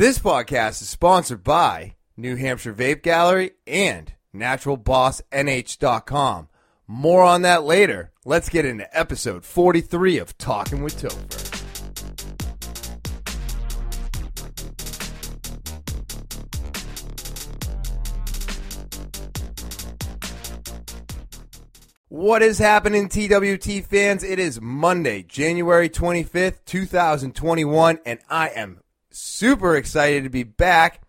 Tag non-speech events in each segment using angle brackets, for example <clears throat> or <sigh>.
This podcast is sponsored by New Hampshire Vape Gallery and NaturalBossNH.com. More on that later. Let's get into episode 43 of Talking with Topher. What is happening, TWT fans? It is Monday, January 25th, 2021, and I am super excited to be back.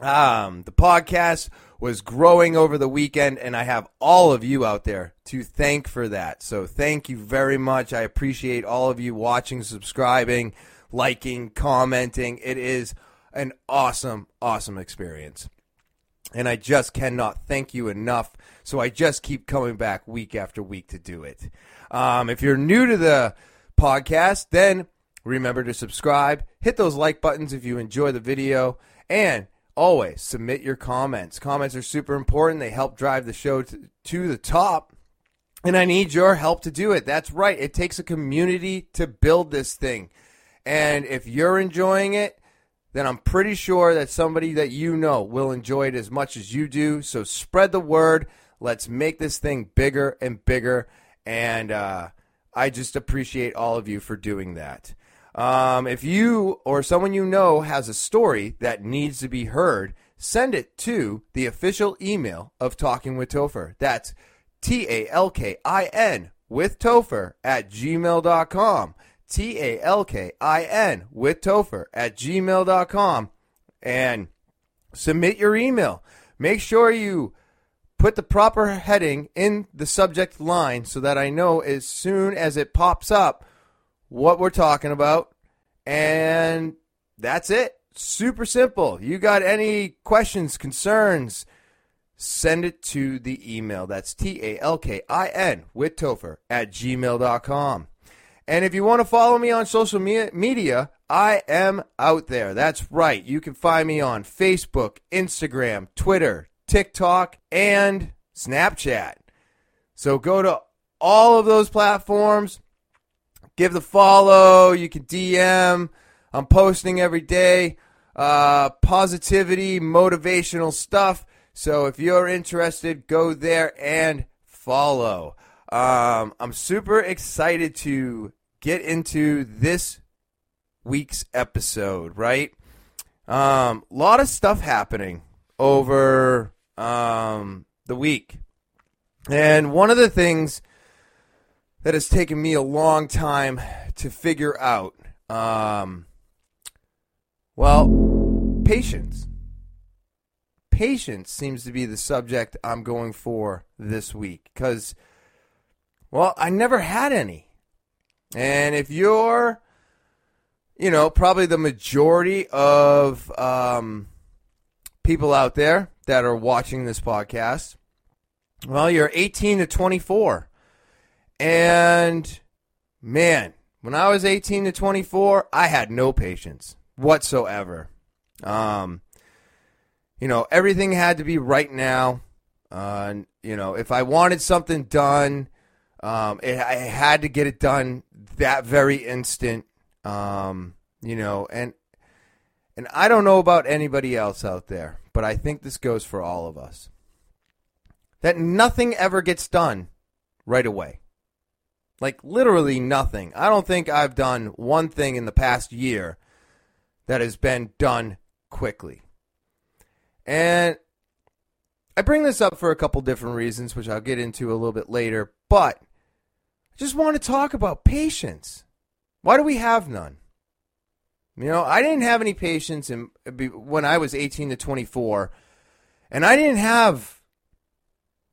Um, the podcast was growing over the weekend, and I have all of you out there to thank for that. So, thank you very much. I appreciate all of you watching, subscribing, liking, commenting. It is an awesome, awesome experience. And I just cannot thank you enough. So I just keep coming back week after week to do it. Um, if you're new to the podcast, then remember to subscribe, hit those like buttons if you enjoy the video, and always submit your comments. Comments are super important, they help drive the show to, the top. And I need your help to do it. That's right. It takes a community to build this thing. And if you're enjoying it, then I'm pretty sure that somebody that you know will enjoy it as much as you do. So spread the word. Let's make this thing bigger and bigger. And uh, I just appreciate all of you for doing that. Um, if you or someone you know has a story that needs to be heard, send it to the official email of Talking with Topher. That's T A L K I N with Topher at gmail.com. T A L K I N with Topher at gmail.com and submit your email. Make sure you put the proper heading in the subject line so that I know as soon as it pops up what we're talking about. And that's it. Super simple. You got any questions, concerns? Send it to the email. That's T A L K I N with Topher at gmail.com. And if you want to follow me on social me- media, I am out there. That's right. You can find me on Facebook, Instagram, Twitter, TikTok, and Snapchat. So go to all of those platforms, give the follow. You can DM. I'm posting every day. Uh, positivity, motivational stuff. So if you're interested, go there and follow. Um, I'm super excited to get into this week's episode, right? A um, lot of stuff happening over um, the week. And one of the things that has taken me a long time to figure out, um, well, patience. Patience seems to be the subject I'm going for this week because, well, I never had any. And if you're, you know, probably the majority of um, people out there that are watching this podcast, well, you're 18 to 24. And man, when I was 18 to 24, I had no patience whatsoever. Um, you know, everything had to be right now. Uh, you know, if I wanted something done, um, it, I had to get it done that very instant. Um, you know, and and I don't know about anybody else out there, but I think this goes for all of us. That nothing ever gets done right away. Like literally nothing. I don't think I've done one thing in the past year that has been done quickly. And I bring this up for a couple different reasons, which I'll get into a little bit later, but I just want to talk about patience. Why do we have none? You know, I didn't have any patience in, when I was 18 to 24, and I didn't have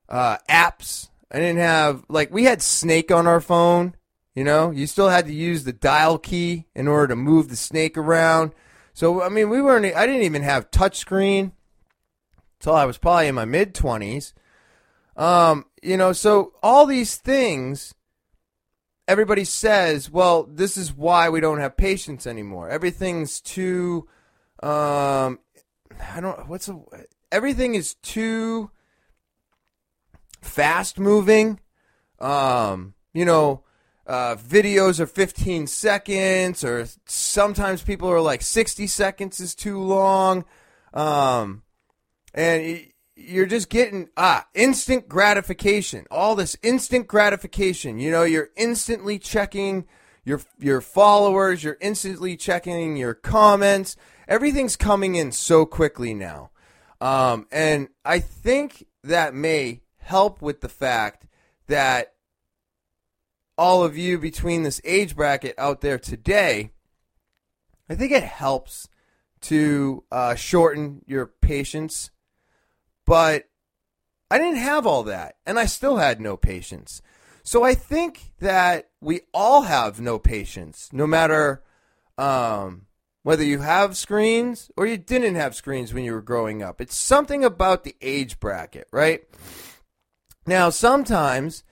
uh, apps. I didn't have, like, we had Snake on our phone. You know, you still had to use the dial key in order to move the snake around. So, I mean, we weren't, I didn't even have touchscreen until I was probably in my mid 20s. Um, you know, so all these things everybody says, well, this is why we don't have patience anymore. Everything's too, um, I don't, what's a, everything is too fast moving. Um, you know, uh, videos are 15 seconds, or sometimes people are like 60 seconds is too long. Um, and you're just getting ah instant gratification. All this instant gratification. You know, you're instantly checking your your followers. You're instantly checking your comments. Everything's coming in so quickly now, um, and I think that may help with the fact that all of you between this age bracket out there today, I think it helps to uh, shorten your patience. But I didn't have all that, and I still had no patience. So I think that we all have no patience, no matter um, whether you have screens or you didn't have screens when you were growing up. It's something about the age bracket, right? Now, sometimes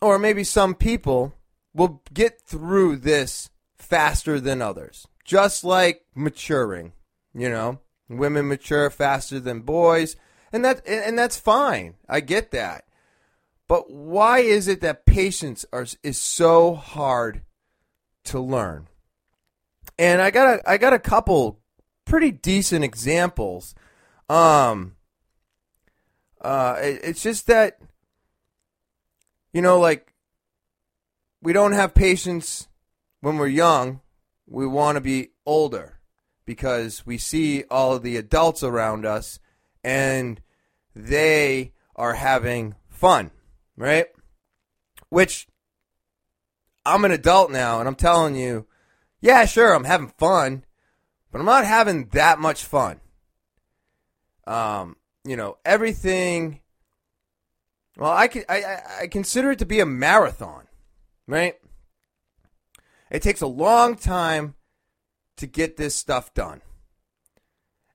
or maybe some people will get through this faster than others. Just like maturing, you know, women mature faster than boys, and that and that's fine. I get that. But why is it that patience are, is so hard to learn? And I got a, I got a couple pretty decent examples. Um, uh, it, it's just that you know, like we don't have patience when we're young. We want to be older because we see all of the adults around us and they are having fun, right? Which I'm an adult now and I'm telling you, yeah, sure, I'm having fun, but I'm not having that much fun. Um, you know, everything well, I, I, I consider it to be a marathon, right? It takes a long time to get this stuff done.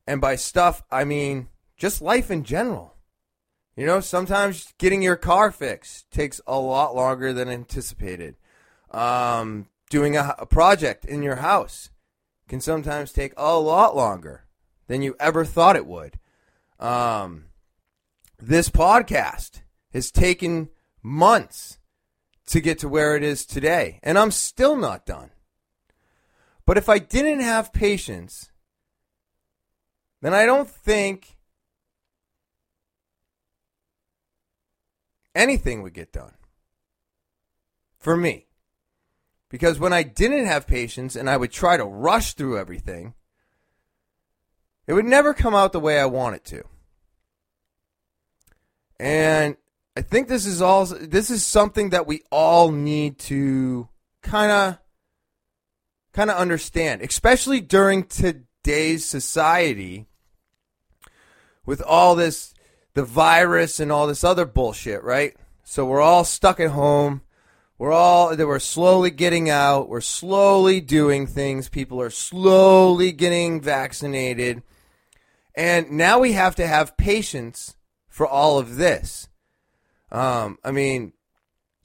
And by stuff, I mean just life in general. You know, sometimes getting your car fixed takes a lot longer than anticipated. Um, doing a, a project in your house can sometimes take a lot longer than you ever thought it would. Um, this podcast has taken months to get to where it is today, and I'm still not done. But if I didn't have patience, then I don't think anything would get done. For me. Because when I didn't have patience and I would try to rush through everything, it would never come out the way I want it to. And I think this is all this is something that we all need to kind of kind of understand, especially during today's society with all this the virus and all this other bullshit, right? So we're all stuck at home. We're all we're slowly getting out. We're slowly doing things. People are slowly getting vaccinated. And now we have to have patience for all of this. Um, I mean,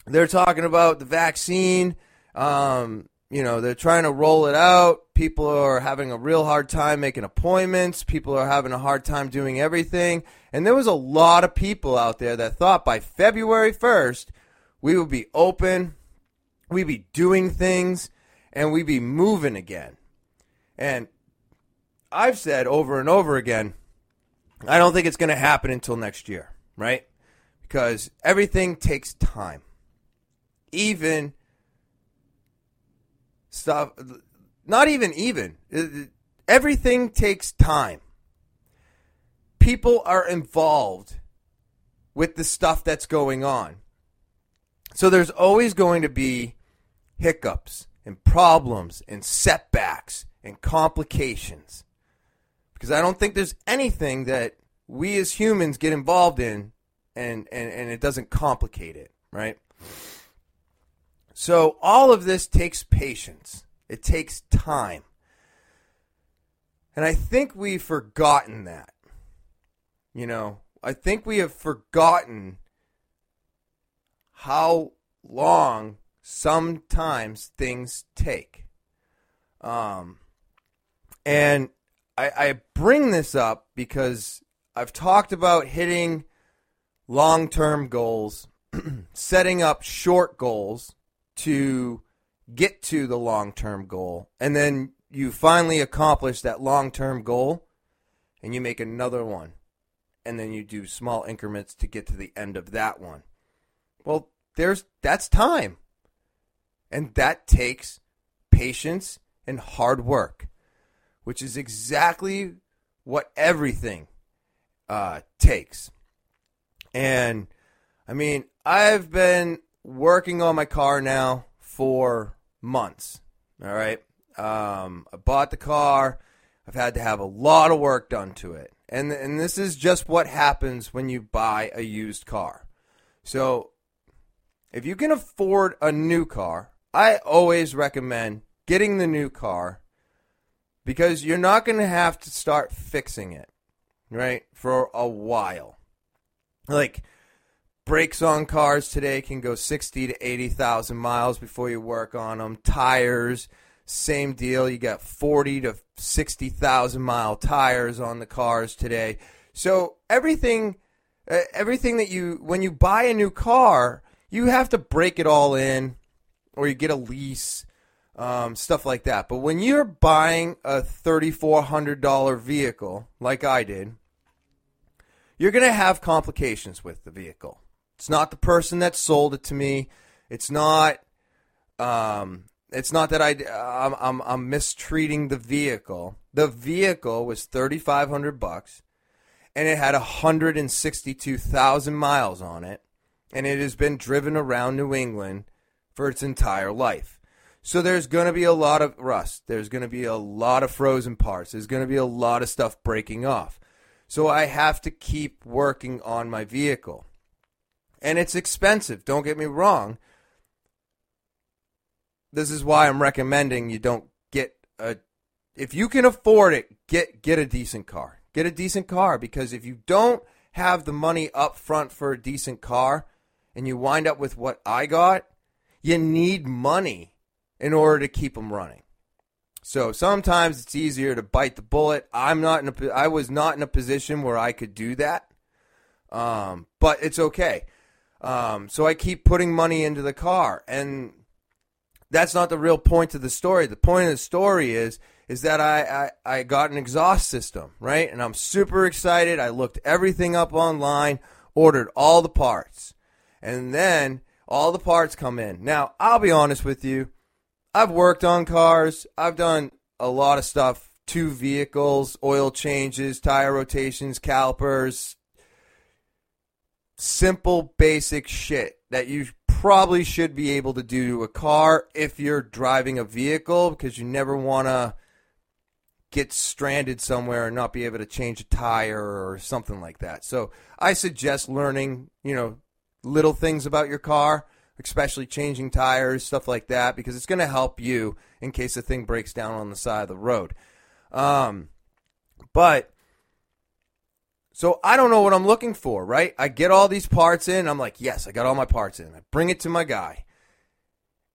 they're talking about the vaccine. Um, you know, they're trying to roll it out. People are having a real hard time making appointments. People are having a hard time doing everything. And there was a lot of people out there that thought by February 1st, we would be open, we'd be doing things, and we'd be moving again. And I've said over and over again, I don't think it's going to happen until next year, right? because everything takes time. Even stuff, not even even. Uh, everything takes time. People are involved with the stuff that's going on. So there's always going to be hiccups and problems and setbacks and complications. Because I don't think there's anything that we as humans get involved in and, and, and it doesn't complicate it, right? So all of this takes patience. It takes time. And I think we've forgotten that. You know, I think we have forgotten how long sometimes things take. Um, and I, I bring this up because I've talked about hitting long term goals, <clears throat> setting up short goals to get to the long term goal. And then you finally accomplish that long term goal and you make another one. And then you do small increments to get to the end of that one. Well, there's that's time. And that takes patience and hard work, which is exactly what everything uh, takes. And I mean, I've been working on my car now for months. All right. Um, I bought the car. I've had to have a lot of work done to it. And, and this is just what happens when you buy a used car. So if you can afford a new car, I always recommend getting the new car because you're not going to have to start fixing it, right, for a while. Like, brakes on cars today can go 60 to 80,000 miles before you work on them. Tires, same deal. You got 40 to 60,000 mile tires on the cars today. So everything uh, everything that you when you buy a new car, you have to break it all in or you get a lease um, stuff like that. But when you're buying a $3,400 vehicle, like I did, you're going to have complications with the vehicle. It's not the person that sold it to me. It's not. Um, it's not that I, I'm, I'm, I'm mistreating the vehicle. The vehicle was thirty five hundred bucks, and it had hundred and sixty two thousand miles on it, and it has been driven around New England for its entire life. So there's going to be a lot of rust. There's going to be a lot of frozen parts. There's going to be a lot of stuff breaking off. So I have to keep working on my vehicle and it's expensive. Don't get me wrong. This is why I'm recommending you don't get a. If you can afford it, get get a decent car. Get a decent car because if you don't have the money up front for a decent car, and you wind up with what I got, you need money in order to keep them running. So sometimes it's easier to bite the bullet. I'm not in a. I was not in a position where I could do that, um, but it's okay. Um, so I keep putting money into the car, and that's not the real point of the story. The point of the story is is that I, I, I got an exhaust system, right? And I'm super excited. I looked everything up online, ordered all the parts, and then all the parts come in. Now, I'll be honest with you. I've worked on cars. I've done a lot of stuff two vehicles, oil changes, tire rotations, calipers, simple, basic shit that you probably should be able to do to a car if you're driving a vehicle because you never want to get stranded somewhere and not be able to change a tire or something like that. So I suggest learning, you know, little things about your car, especially changing tires, stuff like that, because it's going to help you in case the thing breaks down on the side of the road. Um, but so I don't know what I'm looking for, right? I get all these parts in. I'm like, yes, I got all my parts in. I bring it to my guy.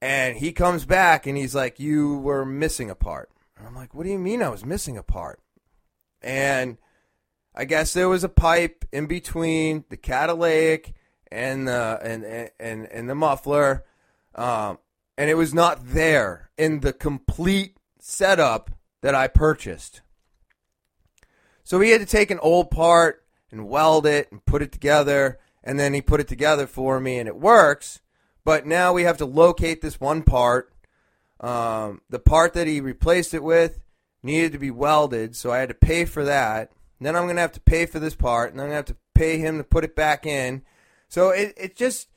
And he comes back and he's like, you were missing a part. And I'm like, what do you mean I was missing a part? And I guess there was a pipe in between the catalytic and the and and and the muffler, um, and it was not there in the complete setup that I purchased. So he had to take an old part and weld it and put it together, and then he put it together for me, and it works. But now we have to locate this one part. Um, the part that he replaced it with needed to be welded, so I had to pay for that. Then I'm going to have to pay for this part, and I'm going to have to pay him to put it back in. So it, it just,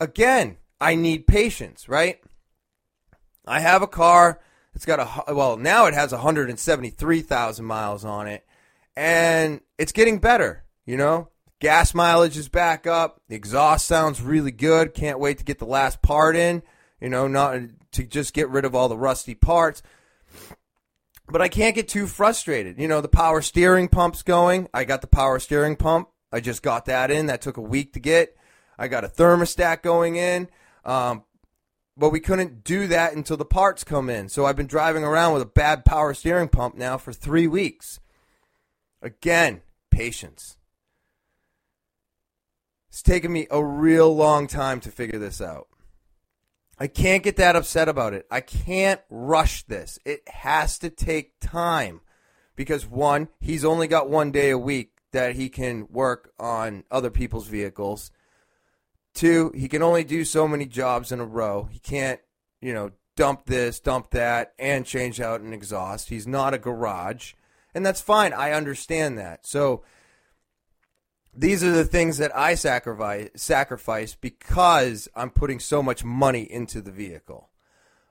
again, I need patience, right? I have a car. It's got a well now it has 173,000 miles on it, and it's getting better. You know, gas mileage is back up. The exhaust sounds really good. Can't wait to get the last part in. You know, not to just get rid of all the rusty parts. But I can't get too frustrated. You know, the power steering pump's going. I got the power steering pump. I just got that in. That took a week to get. I got a thermostat going in. Um, but we couldn't do that until the parts come in. So I've been driving around with a bad power steering pump now for three weeks. Again, patience. It's taken me a real long time to figure this out. I can't get that upset about it. I can't rush this. It has to take time because one, he's only got one day a week that he can work on other people's vehicles. Two, he can only do so many jobs in a row. He can't, you know, dump this, dump that, and change out an exhaust. He's not a garage. And that's fine. I understand that. So these are the things that I sacrifice sacrifice because I'm putting so much money into the vehicle.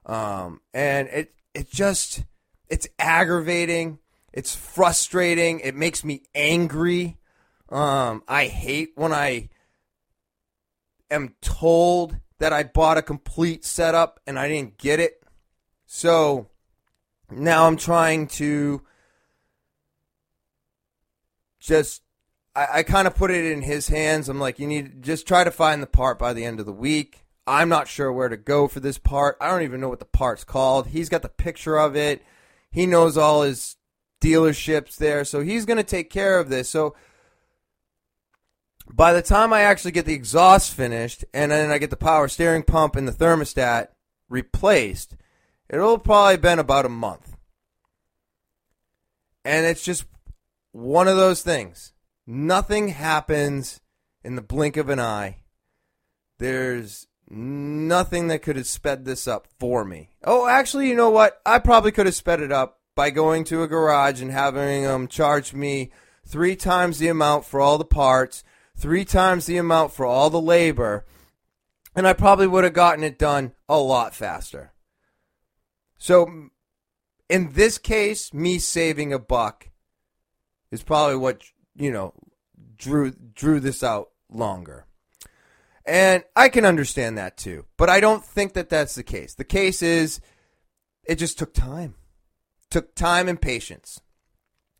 Um, and it it just it's aggravating, it's frustrating, it makes me angry. Um, I hate when I am told that I bought a complete setup and I didn't get it. So now I'm trying to just I, I kind of put it in his hands. I'm like, you need just try to find the part by the end of the week. I'm not sure where to go for this part. I don't even know what the part's called. He's got the picture of it. He knows all his dealerships there, so he's going to take care of this. So by the time I actually get the exhaust finished and then I get the power steering pump and the thermostat replaced, it'll probably been about a month. And it's just one of those things. Nothing happens in the blink of an eye. There's nothing that could have sped this up for me. Oh, actually, you know what? I probably could have sped it up by going to a garage and having um, them charge me three times the amount for all the parts, three times the amount for all the labor, and I probably would have gotten it done a lot faster. So, in this case, me saving a buck is probably what you know, drew drew this out longer. And I can understand that too. But I don't think that that's the case. The case is it just took time. Took time and patience.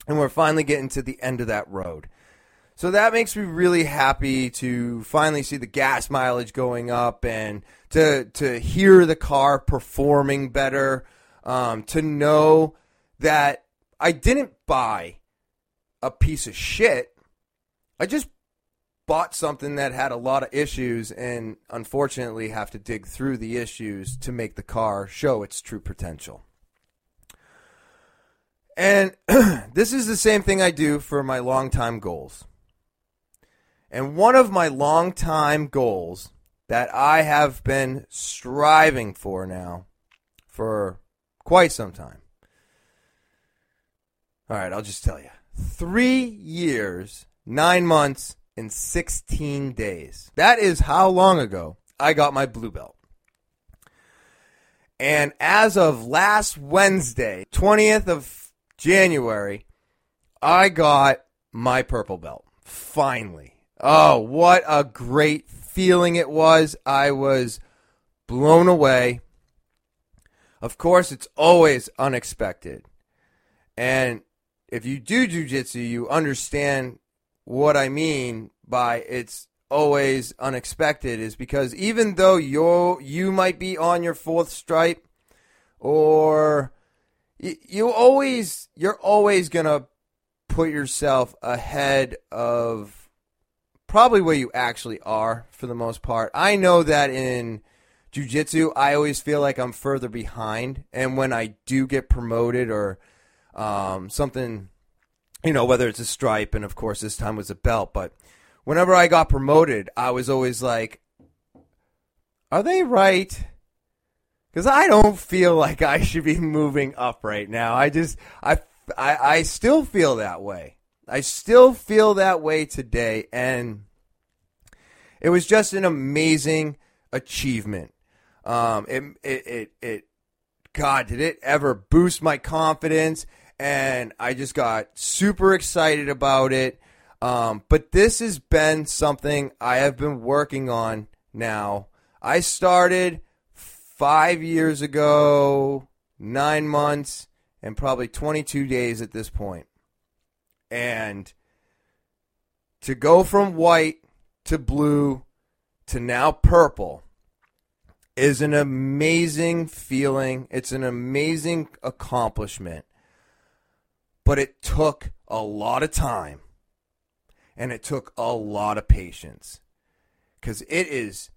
And we're finally getting to the end of that road. So that makes me really happy to finally see the gas mileage going up and to to hear the car performing better, um, to know that I didn't buy a piece of shit. I just bought something that had a lot of issues and unfortunately have to dig through the issues to make the car show its true potential. And <clears throat> this is the same thing I do for my long-time goals. And one of my long-time goals that I have been striving for now for quite some time. All right, I'll just tell you three years, nine months, and 16 days. That is how long ago I got my blue belt. And as of last Wednesday, 20th of January, I got my purple belt. Finally. Oh, what a great feeling it was. I was blown away. Of course, it's always unexpected. And if you do jujitsu, you understand what I mean by it's always unexpected is because even though you you might be on your fourth stripe or you, always you're always to put yourself ahead of probably where you actually are for the most part. I know that in jiu-jitsu, I always feel like I'm further behind and when I do get promoted or um, something, you know, whether it's a stripe, and of course this time was a belt. But whenever I got promoted, I was always like, "Are they right?" Because I don't feel like I should be moving up right now. I just, I, I, I still feel that way. I still feel that way today, and it was just an amazing achievement. Um, it, it, it, it, God, did it ever boost my confidence? and I just got super excited about it. Um, but this has been something I have been working on now. I started five years ago, nine months, and probably 22 days at this point. And to go from white to blue to now purple is an amazing feeling. It's an amazing accomplishment. But it took a lot of time and it took a lot of patience because it is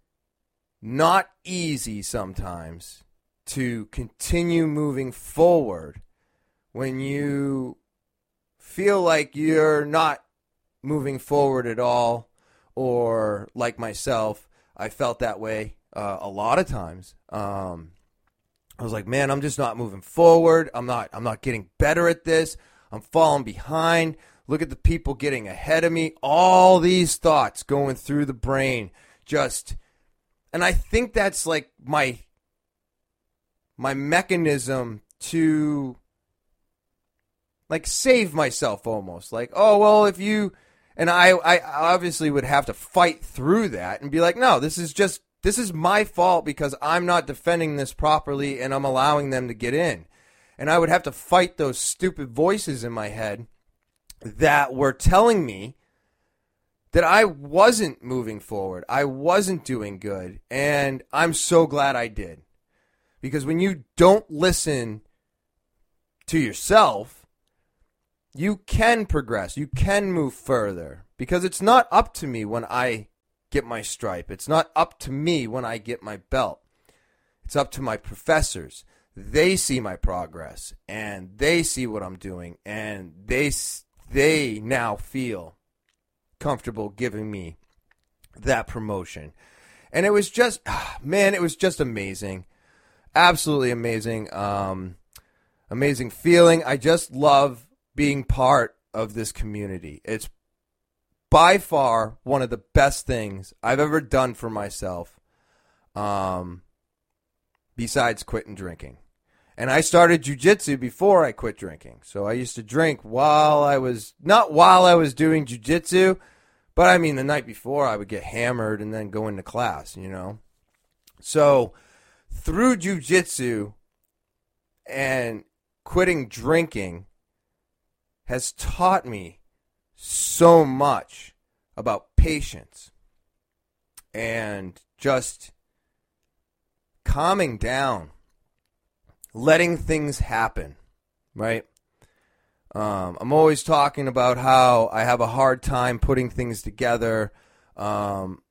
not easy sometimes to continue moving forward when you feel like you're not moving forward at all, or like myself, I felt that way uh, a lot of times. Um, I was like, man, I'm just not moving forward. I'm not. I'm not getting better at this. I'm falling behind. Look at the people getting ahead of me. All these thoughts going through the brain, just, and I think that's like my my mechanism to like save myself almost. Like oh well if you and I, I obviously would have to fight through that and be like no this is just this is my fault because i'm not defending this properly and i'm allowing them to get in. And i would have to fight those stupid voices in my head that were telling me that i wasn't moving forward i wasn't doing good and i'm so glad i did because when you don't listen to yourself, you can progress. You can move further because it's not up to me when I get my stripe. It's not up to me when I get my belt. It's up to my professors. They see my progress and they see what I'm doing and they they now feel comfortable giving me that promotion. And it was just man, it was just amazing absolutely amazing. Um, amazing feeling. I just love being part of this community. It's by far one of the best things I've ever done for myself. Um, besides quitting drinking. And I started jujitsu before I quit drinking. So I used to drink while I was not while I was doing jujitsu, but I mean the night before I would get hammered and then go into class, you know. So through jujitsu and quitting drinking has taught me so much about patience and just calming down, letting things happen, right? Um, I'm always talking about how I have a hard time putting things together. Um,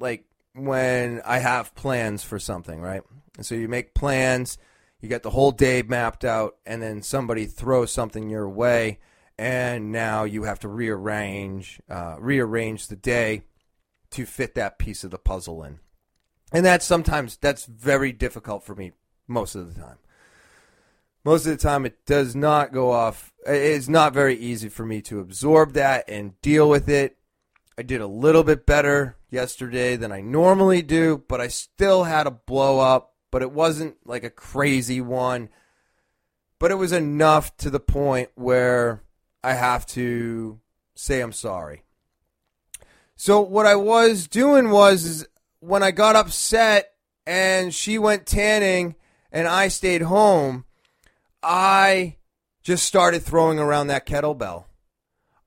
like when I have plans for something, right? And so you make plans, you get the whole day mapped out, and then somebody throws something your way, and now you have to rearrange uh, rearrange the day to fit that piece of the puzzle in. And that's sometimes that's very difficult for me most of the time. Most of the time, it does not go off. It's not very easy for me to absorb that and deal with it. I did a little bit better yesterday than I normally do, but I still had a blow up, but it wasn't like a crazy one. But it was enough to the point where I have to say I'm sorry. So what I was doing was when I got upset and she went tanning and I stayed home, I just started throwing around that kettlebell.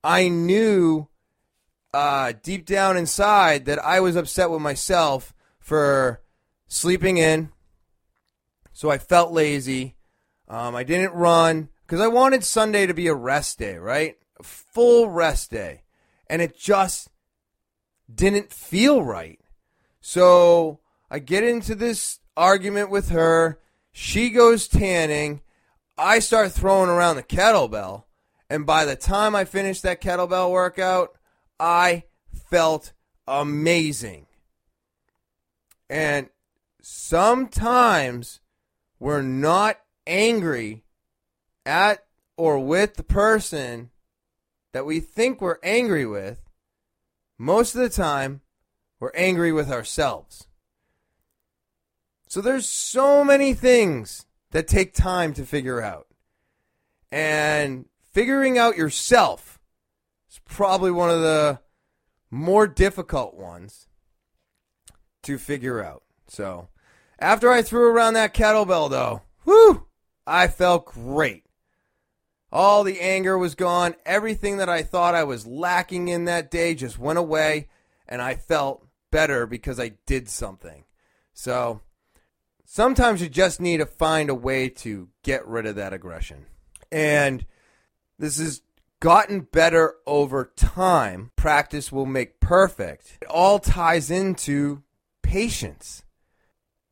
I knew uh, deep down inside that I was upset with myself for sleeping in. So I felt lazy. Um, I didn't run because I wanted Sunday to be a rest day, right? A full rest day. And it just didn't feel right. So I get into this argument with her. She goes tanning. I start throwing around the kettlebell. And by the time I finish that kettlebell workout, I felt amazing. And sometimes we're not angry at or with the person that we think we're angry with. Most of the time, we're angry with ourselves. So there's so many things that take time to figure out. And figuring out yourself is probably one of the more difficult ones to figure out. So, after I threw around that kettlebell, though, whew, I felt great. All the anger was gone. Everything that I thought I was lacking in that day just went away, and I felt better because I did something. So, sometimes you just need to find a way to get rid of that aggression. And this has gotten better over time. Practice will make perfect. It all ties into patience.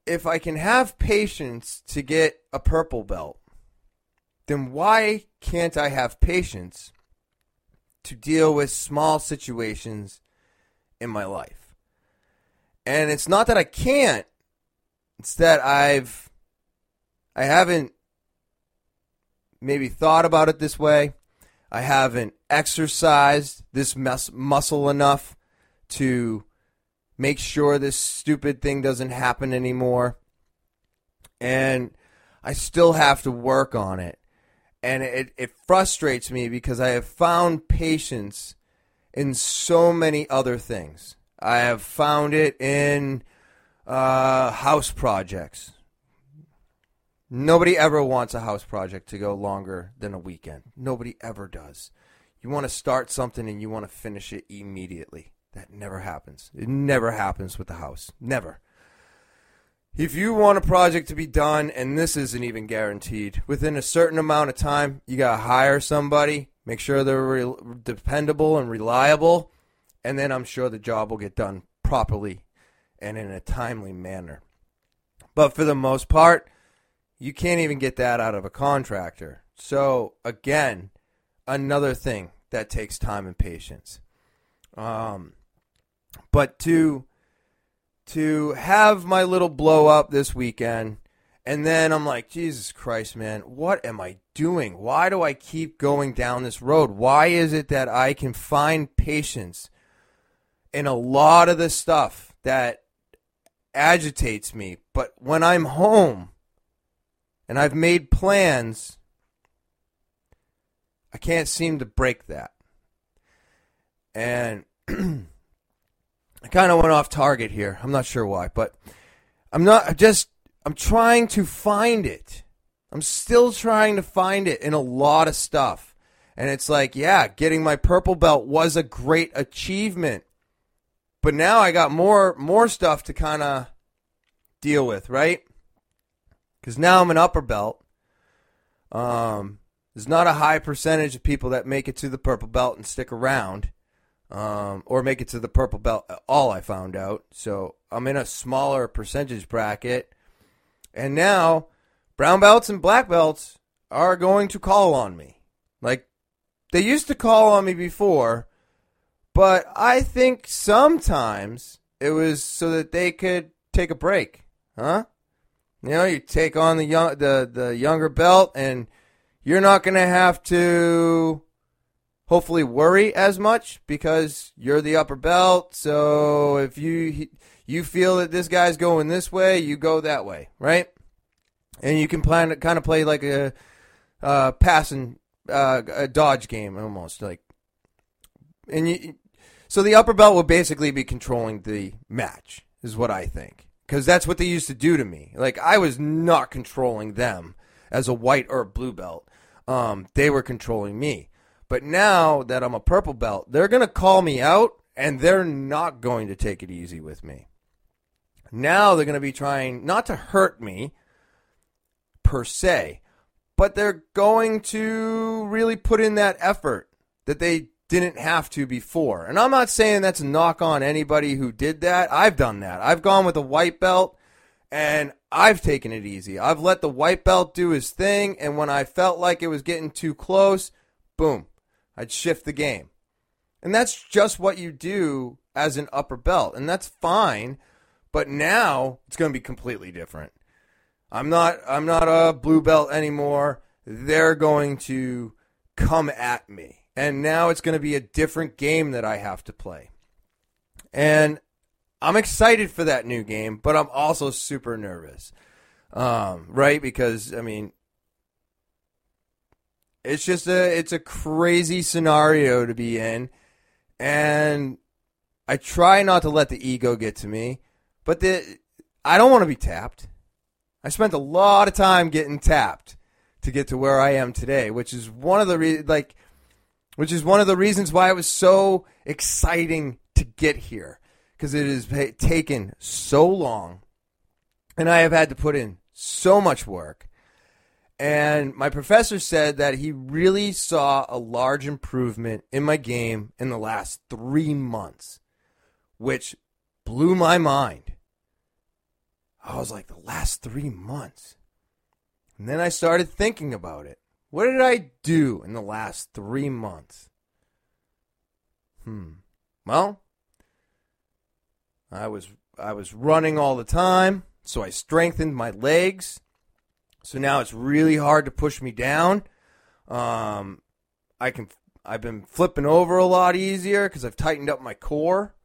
If I can have patience to get a purple belt, then why can't I have patience to deal with small situations in my life? And it's not that I can't, it's that I've I haven't maybe thought about it this way. I haven't exercised this mus- muscle enough to make sure this stupid thing doesn't happen anymore. And I still have to work on it. And it, it frustrates me because I have found patience in so many other things. I have found it in uh, house projects. Nobody ever wants a house project to go longer than a weekend. Nobody ever does. You want to start something and you want to finish it immediately. That never happens. It never happens with the house. Never. If you want a project to be done, and this isn't even guaranteed, within a certain amount of time, you got to hire somebody, make sure they're re- dependable and reliable, and then I'm sure the job will get done properly and in a timely manner. But for the most part, you can't even get that out of a contractor. So, again, another thing that takes time and patience. Um, but to to have my little blow up this weekend, and then I'm like, Jesus Christ, man, what am I doing? Why do I keep going down this road? Why is it that I can find patience in a lot of the stuff that agitates me, but when I'm home and I've made plans, I can't seem to break that. And <clears throat> I kind of went off target here. I'm not sure why, but I'm not I'm just I'm trying to find it. I'm still trying to find it in a lot of stuff. And it's like, yeah, getting my purple belt was a great achievement. But now I got more more stuff to kind of deal with, right? Cuz now I'm an upper belt. Um there's not a high percentage of people that make it to the purple belt and stick around um, or make it to the purple belt at all. I found out, so I'm in a smaller percentage bracket, and now brown belts and black belts are going to call on me. Like they used to call on me before, but I think sometimes it was so that they could take a break, huh? You know, you take on the young the the younger belt, and you're not going to have to hopefully worry as much because you're the upper belt. So if you you feel that this guy's going this way, you go that way, right? And you can plan kind of play like a uh, passing uh, a dodge game almost like. And you, so the upper belt will basically be controlling the match, is what I think, because that's what they used to do to me. Like I was not controlling them as a white or blue belt. Um, they were controlling me. But now that I'm a purple belt, they're going to call me out and they're not going to take it easy with me. Now they're going to be trying not to hurt me per se, but they're going to really put in that effort that they didn't have to before. And I'm not saying that's a knock on anybody who did that. I've done that. I've gone with a white belt and I've taken it easy. I've let the white belt do his thing. And when I felt like it was getting too close, boom, I'd shift the game. And that's just what you do as an upper belt. And that's fine. But now it's going to be completely different. I'm not I'm not a blue belt anymore. They're going to come at me. And now it's going to be a different game that I have to play. And I'm excited for that new game, but I'm also super nervous. Um, right? Because I mean, it's just a it's a crazy scenario to be in, and I try not to let the ego get to me, but the I don't want to be tapped. I spent a lot of time getting tapped to get to where I am today, which is one of the re- like which is one of the reasons why it was so exciting to get here because it has taken so long and I have had to put in so much work and my professor said that he really saw a large improvement in my game in the last three months, which blew my mind. I was like, the last three months. And then I started thinking about it. What did I do in the last three months? Hmm. Well, I was I was running all the time, so I strengthened my legs. So now it's really hard to push me down. Um, I can I've been flipping over a lot easier because I've tightened up my core.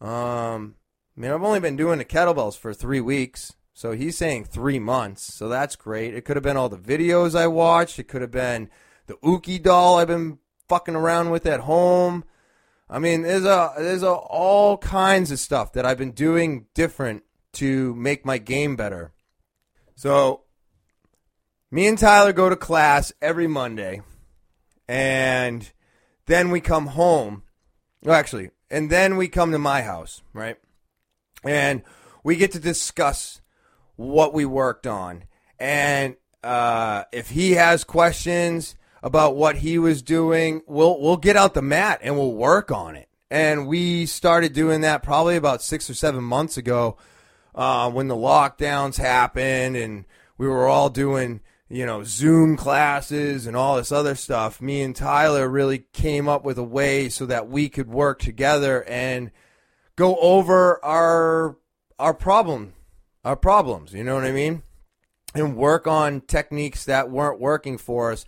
Um, I mean, I've only been doing the kettlebells for three weeks, so he's saying three months, so that's great. It could have been all the videos I watched. It could have been the Uki doll I've been fucking around with at home. I mean, there's a there's a, all kinds of stuff that I've been doing different to make my game better. So, me and Tyler go to class every Monday, and then we come home. Well, actually, and then we come to my house, right? And we get to discuss what we worked on, and uh, if he has questions about what he was doing, we'll we'll get out the mat and we'll work on it. And we started doing that probably about six or seven months ago uh, when the lockdowns happened and we were all doing you know Zoom classes and all this other stuff. Me and Tyler really came up with a way so that we could work together and go over our our problem our problems. You know what I mean? And work on techniques that weren't working for us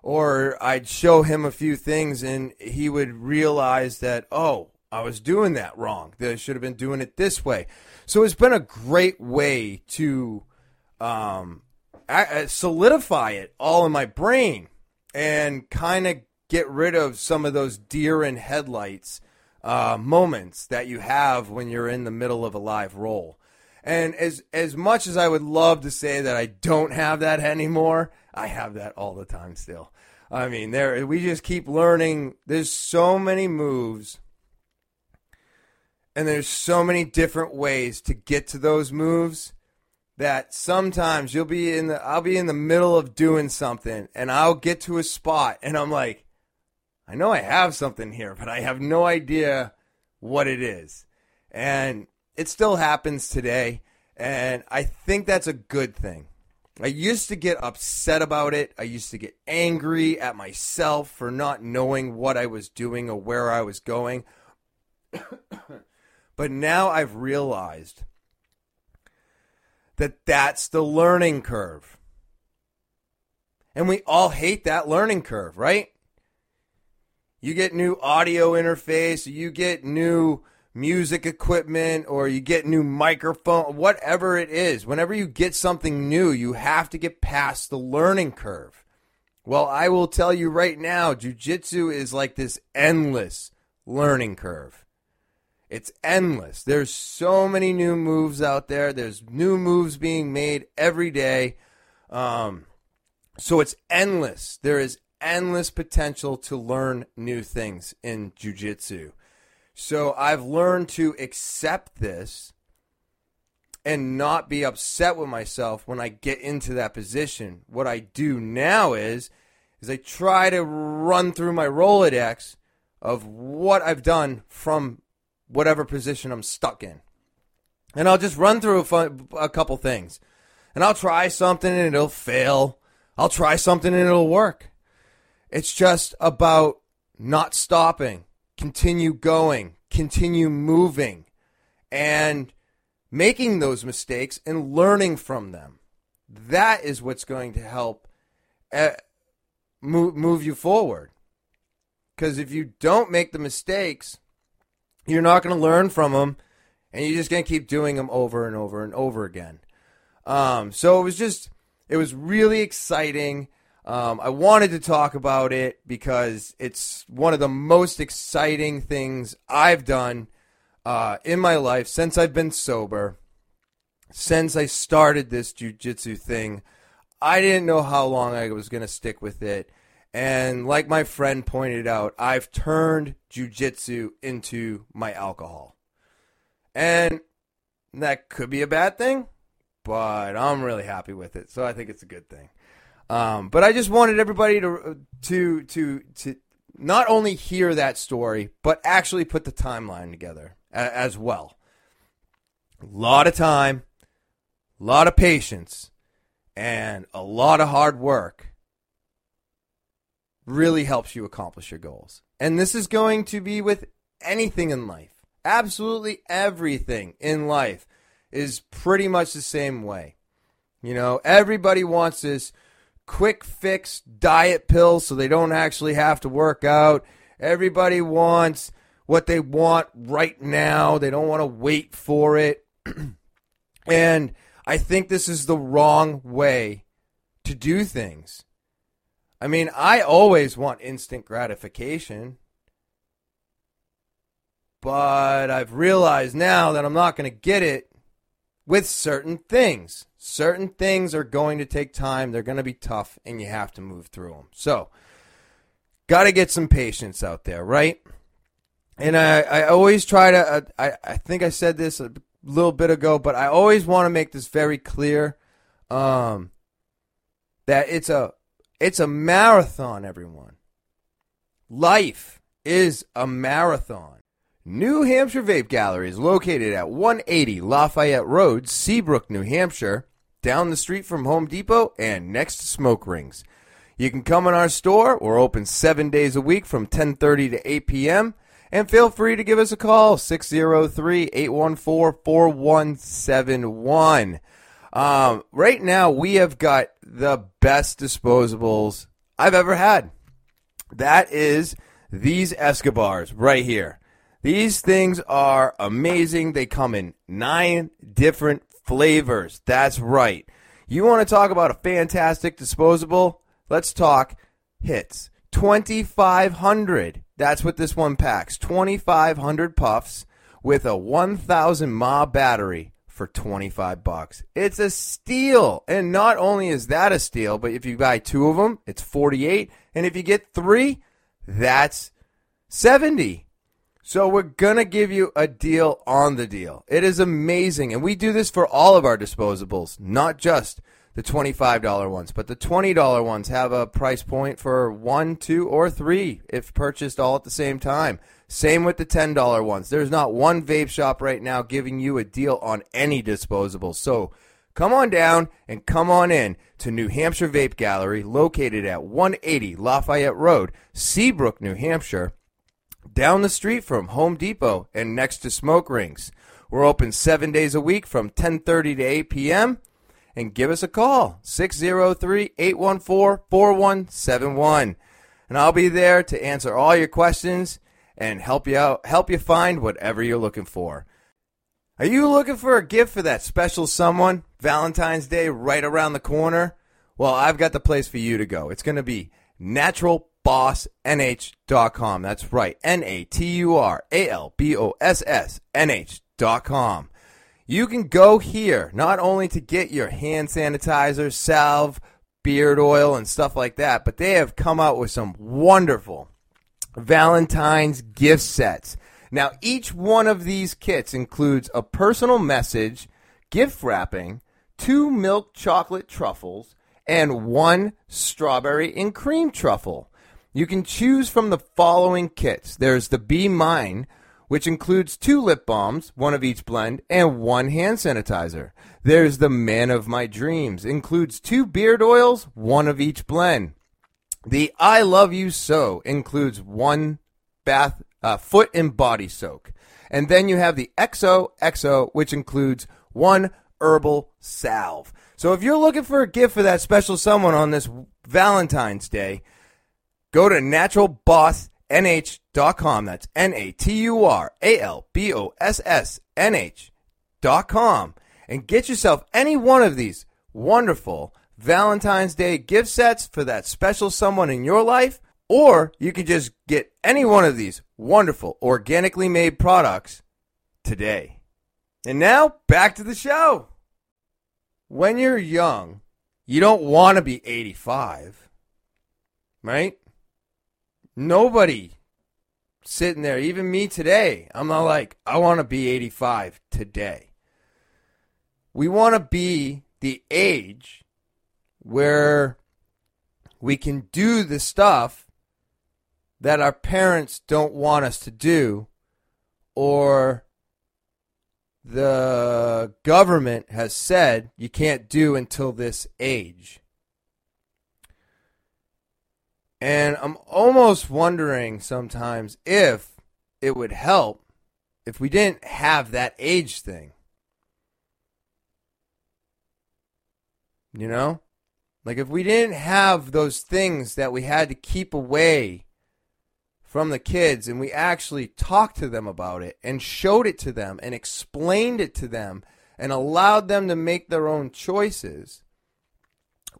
or I'd show him a few things and he would realize that, oh, I was doing that wrong. That I should have been doing it this way. So it's been a great way to um, solidify it all in my brain and kind of get rid of some of those deer in headlights uh, moments that you have when you're in the middle of a live roll. And as as much as I would love to say that I don't have that anymore, I have that all the time still. I mean, there we just keep learning. There's so many moves, and there's so many different ways to get to those moves that sometimes you'll be in the I'll be in the middle of doing something and I'll get to a spot and I'm like I know I have something here but I have no idea what it is. And it still happens today and I think that's a good thing. I used to get upset about it. I used to get angry at myself for not knowing what I was doing or where I was going. <coughs> but now I've realized that that's the learning curve. And we all hate that learning curve, right? You get new audio interface, you get new music equipment or you get new microphone, whatever it is, whenever you get something new, you have to get past the learning curve. Well, I will tell you right now, jujitsu is like this endless learning curve. It's endless. There's so many new moves out there. There's new moves being made every day. Um, so it's endless. There is endless potential to learn new things in jujitsu. So I've learned to accept this and not be upset with myself when I get into that position. What I do now is is I try to run through my Rolodex of what I've done from whatever position I'm stuck in. And I'll just run through a, fun, a couple things. And I'll try something and it'll fail. I'll try something and it'll work. It's just about not stopping continue going, continue moving, and making those mistakes and learning from them. That is what's going to help uh, move, move you forward. Because if you don't make the mistakes, you're not going to learn from them, and you're just going to keep doing them over and over and over again. Um, so it was just, it was really exciting. Um, I wanted to talk about it because it's one of the most exciting things I've done uh, in my life since I've been sober. Since I started this jujitsu thing, I didn't know how long I was going to stick with it. And like my friend pointed out, I've turned jujitsu into my alcohol. And that could be a bad thing, but I'm really happy with it. So I think it's a good thing. Um, but I just wanted everybody to to to to not only hear that story, but actually put the timeline together as well. A lot of time, a lot of patience, and a lot of hard work really helps you accomplish your goals. And this is going to be with anything in life. Absolutely everything in life is pretty much the same way. You know, everybody wants this quick fix diet pills so they don't actually have to work out. Everybody wants what they want right now. They don't want to wait for it. <clears throat> and I think this is the wrong way to do things. I mean, I always want instant gratification. But I've realized now that I'm not going to get it with certain things. Certain things are going to take time, they're going to be tough, and you have to move through them. So, got to get some patience out there, right? And I, I always try to, uh, I, I think I said this a little bit ago, but I always want to make this very clear um, that it's a, it's a marathon, everyone. Life is a marathon. New Hampshire Vape Gallery is located at 180 Lafayette Road, Seabrook, New Hampshire, down the street from Home Depot and next to Smoke Rings. You can come in our store. We're open seven days a week from 10:30 to 8 p.m. And feel free to give us a call 603-814-4171. Um, right now, we have got the best disposables I've ever had. That is these Escobars right here. These things are amazing. They come in nine different flavors. That's right. You want to talk about a fantastic disposable? Let's talk hits. 2500. That's what this one packs. 2500 puffs with a 1000 mAh battery for 25 bucks. It's a steal. And not only is that a steal, but if you buy two of them, it's 48, and if you get 3, that's 70. So we're going to give you a deal on the deal. It is amazing. And we do this for all of our disposables, not just the $25 ones, but the $20 ones have a price point for one, two, or three if purchased all at the same time. Same with the $10 ones. There's not one vape shop right now giving you a deal on any disposable. So come on down and come on in to New Hampshire Vape Gallery located at 180 Lafayette Road, Seabrook, New Hampshire down the street from Home Depot and next to Smoke Rings. We're open seven days a week from 10:30 to 8 p.m. And give us a call 603-814-4171, and I'll be there to answer all your questions and help you out, help you find whatever you're looking for. Are you looking for a gift for that special someone? Valentine's Day right around the corner. Well, I've got the place for you to go. It's going to be Natural bossnh.com. That's right. N A T U R A L B O S S N H.com. You can go here not only to get your hand sanitizer, salve, beard oil, and stuff like that, but they have come out with some wonderful Valentine's gift sets. Now, each one of these kits includes a personal message, gift wrapping, two milk chocolate truffles, and one strawberry and cream truffle. You can choose from the following kits. There's the Be Mine, which includes two lip balms, one of each blend, and one hand sanitizer. There's the Man of My Dreams, includes two beard oils, one of each blend. The I Love You So includes one bath, uh, foot and body soak. And then you have the XO XO, which includes one herbal salve. So if you're looking for a gift for that special someone on this Valentine's Day, Go to naturalbossnh.com. That's N A T U R A L B O S S N H.com and get yourself any one of these wonderful Valentine's Day gift sets for that special someone in your life. Or you can just get any one of these wonderful organically made products today. And now back to the show. When you're young, you don't want to be 85, right? Nobody sitting there, even me today, I'm not like, I want to be 85 today. We want to be the age where we can do the stuff that our parents don't want us to do or the government has said you can't do until this age. And I'm almost wondering sometimes if it would help if we didn't have that age thing. You know? Like if we didn't have those things that we had to keep away from the kids and we actually talked to them about it and showed it to them and explained it to them and allowed them to make their own choices,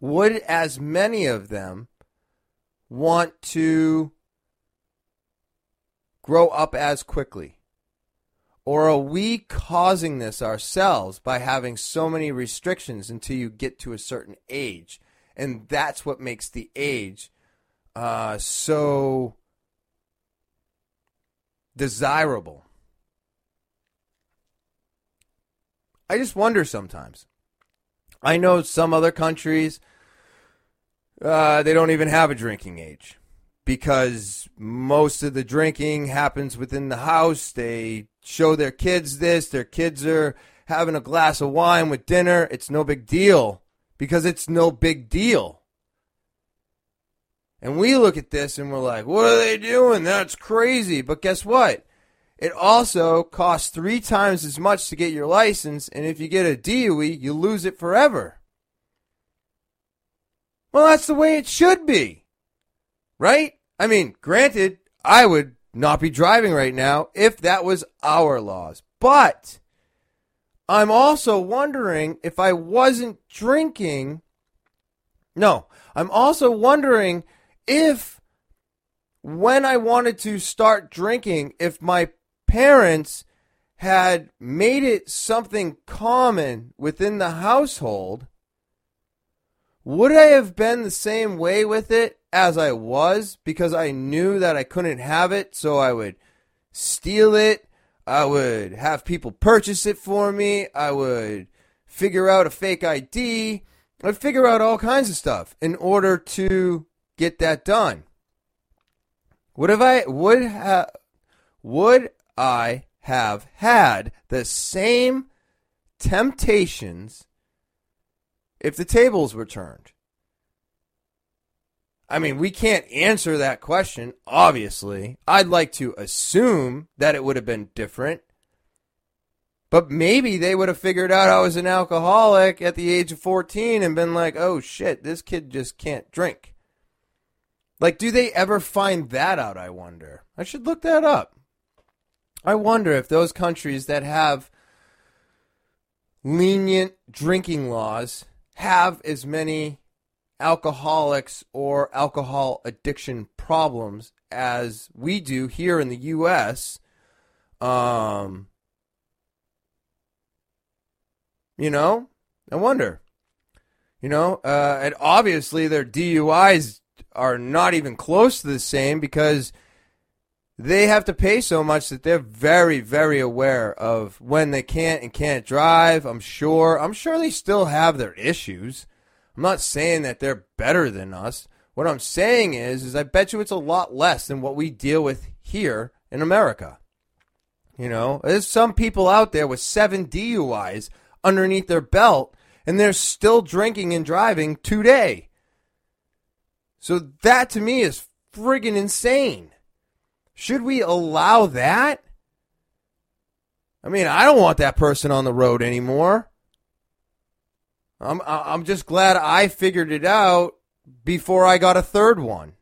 would as many of them want to grow up as quickly? Or are we causing this ourselves by having so many restrictions until you get to a certain age? And that's what makes the age uh, so desirable. I just wonder sometimes. I know some other countries, uh, they don't even have a drinking age because most of the drinking happens within the house. They show their kids this. Their kids are having a glass of wine with dinner. It's no big deal because it's no big deal. And we look at this and we're like, what are they doing? That's crazy. But guess what? It also costs three times as much to get your license, and if you get a DUI, you lose it forever. Well, that's the way it should be. Right? I mean, granted, I would not be driving right now if that was our laws. But I'm also wondering if I wasn't drinking. No, I'm also wondering if when I wanted to start drinking, if my parents had made it something common within the household, would I have been the same way with it as I was because I knew that I couldn't have it, so I would steal it. I would have people purchase it for me. I would figure out a fake ID. I'd figure out all kinds of stuff in order to get that done. Would have I would have would I have had the same temptations if the tables were turned? I mean, we can't answer that question, obviously. I'd like to assume that it would have been different. But maybe they would have figured out I was an alcoholic at the age of 14 and been like, oh shit, this kid just can't drink. Like, do they ever find that out? I wonder. I should look that up. I wonder if those countries that have lenient drinking laws have as many alcoholics or alcohol addiction problems as we do here in the U.S. Um, you know, I wonder. You know, uh, and obviously their DUIs are not even close to the same because they have to pay so much that they're very, very aware of when they can't and can't drive. I'm sure. I'm sure they still have their issues. I'm not saying that they're better than us. What I'm saying is, is I bet you it's a lot less than what we deal with here in America. You know, there's some people out there with seven DUIs underneath their belt, and they're still drinking and driving today. So that to me is friggin' insane. Should we allow that? I mean, I don't want that person on the road anymore. I'm I'm just glad I figured it out before I got a third one.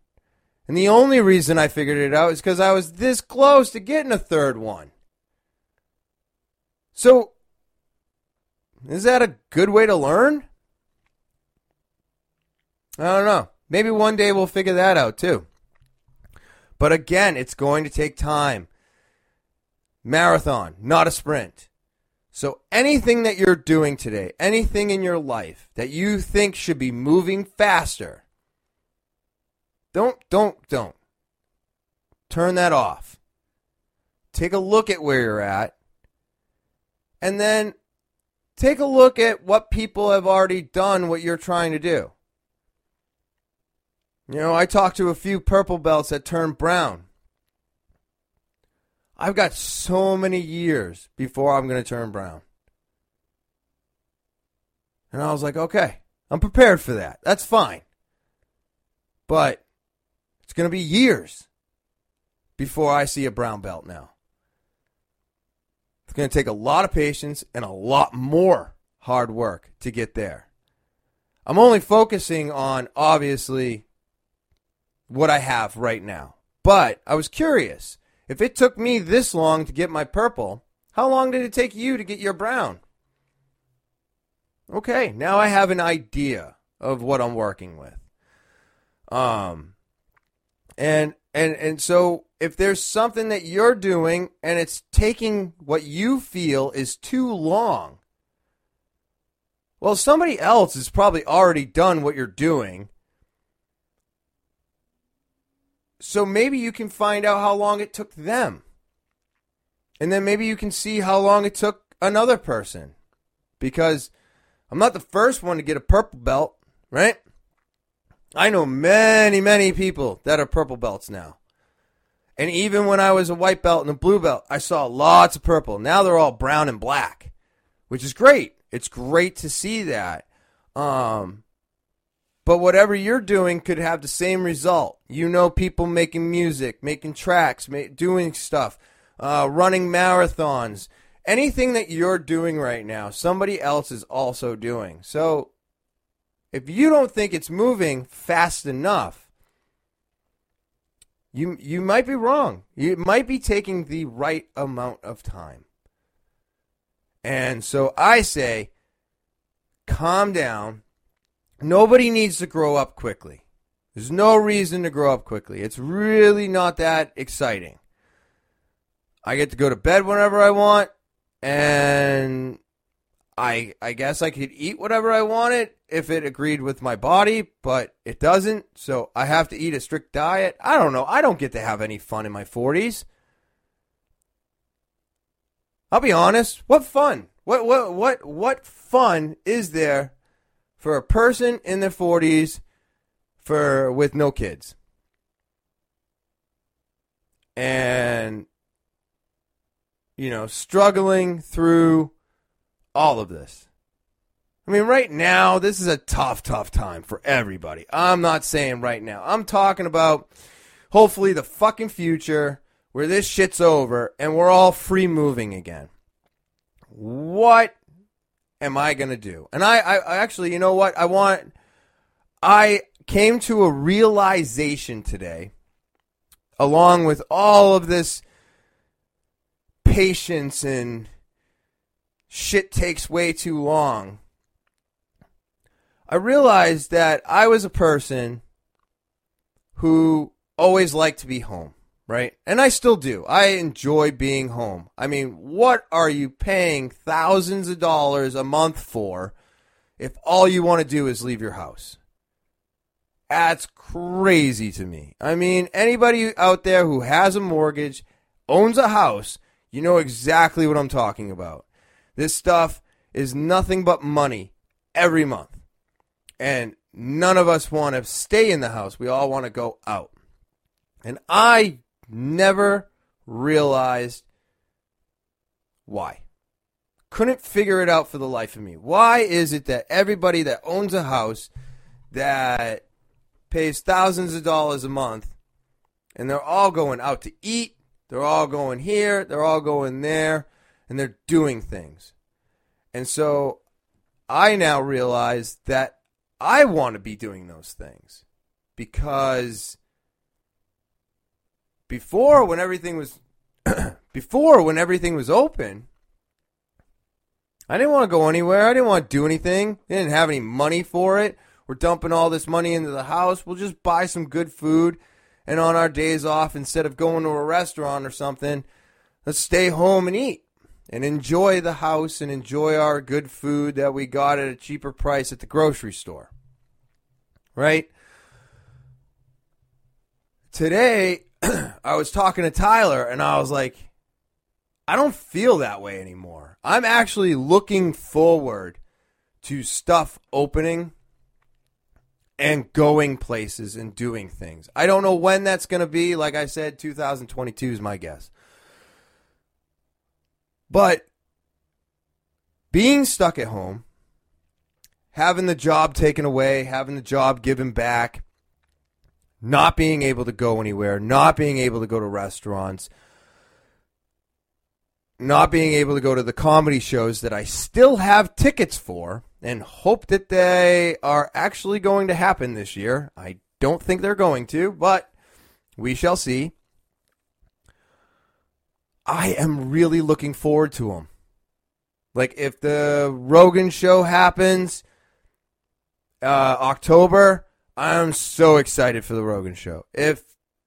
And the only reason I figured it out is because I was this close to getting a third one. So, is that a good way to learn? I don't know. Maybe one day we'll figure that out too. But again, it's going to take time. Marathon, not a sprint. So anything that you're doing today, anything in your life that you think should be moving faster, don't, don't, don't. Turn that off. Take a look at where you're at. And then take a look at what people have already done what you're trying to do. You know, I talked to a few purple belts that turned brown. I've got so many years before I'm going to turn brown. And I was like, okay, I'm prepared for that. That's fine. But it's going to be years before I see a brown belt now. It's going to take a lot of patience and a lot more hard work to get there. I'm only focusing on, obviously, what I have right now. But I was curious if it took me this long to get my purple, how long did it take you to get your brown? Okay, now I have an idea of what I'm working with. Um and and and so if there's something that you're doing and it's taking what you feel is too long, well, somebody else has probably already done what you're doing. So maybe you can find out how long it took them. And then maybe you can see how long it took another person. Because I'm not the first one to get a purple belt, right? I know many, many people that are purple belts now. And even when I was a white belt and a blue belt, I saw lots of purple. Now they're all brown and black, which is great. It's great to see that. Um, but whatever you're doing could have the same result. You know, people making music, making tracks, doing stuff, uh, running marathons. Anything that you're doing right now, somebody else is also doing. So if you don't think it's moving fast enough, you you might be wrong. You might be taking the right amount of time. And so I say calm down. Nobody needs to grow up quickly. There's no reason to grow up quickly. It's really not that exciting. I get to go to bed whenever I want and I I guess I could eat whatever I wanted if it agreed with my body, but it doesn't. So I have to eat a strict diet. I don't know. I don't get to have any fun in my 40s. I'll be honest. What fun? What what what what fun is there for a person in their 40s for with no kids? And you know, struggling through all of this. I mean, right now, this is a tough, tough time for everybody. I'm not saying right now. I'm talking about hopefully the fucking future where this shit's over and we're all free moving again. What am I going to do? And I, I, I actually, you know what? I want, I came to a realization today, along with all of this patience and shit takes way too long. I realized that I was a person who always liked to be home, right? And I still do. I enjoy being home. I mean, what are you paying thousands of dollars a month for if all you want to do is leave your house? That's crazy to me. I mean, anybody out there who has a mortgage, owns a house, you know exactly what I'm talking about. This stuff is nothing but money every month. And none of us want to stay in the house. We all want to go out. And I never realized why. Couldn't figure it out for the life of me. Why is it that everybody that owns a house that pays thousands of dollars a month and they're all going out to eat, they're all going here, they're all going there, and they're doing things. And so I now realize that I want to be doing those things because before when everything was <clears throat> before when everything was open I didn't want to go anywhere. I didn't want to do anything. I didn't have any money for it. We're dumping all this money into the house. We'll just buy some good food and on our days off instead of going to a restaurant or something, let's stay home and eat and enjoy the house and enjoy our good food that we got at a cheaper price at the grocery store. Right? Today, <clears throat> I was talking to Tyler and I was like, I don't feel that way anymore. I'm actually looking forward to stuff opening and going places and doing things. I don't know when that's going to be. Like I said, 2022 is my guess. But being stuck at home, having the job taken away, having the job given back, not being able to go anywhere, not being able to go to restaurants, not being able to go to the comedy shows that I still have tickets for and hope that they are actually going to happen this year. I don't think they're going to, but we shall see. I am really looking forward to them. Like if the Rogan show happens uh, October, I'm so excited for the Rogan show. If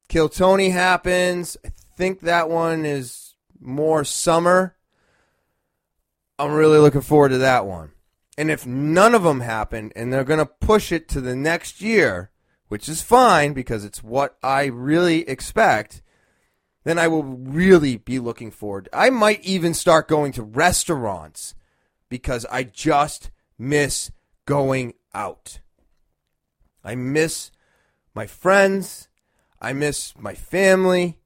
Kill Tony happens, I think that one is more summer. I'm really looking forward to that one. And if none of them happen and they're going to push it to the next year, which is fine because it's what I really expect, then I will really be looking forward. I might even start going to restaurants because I just miss going out. I miss my friends. I miss my family.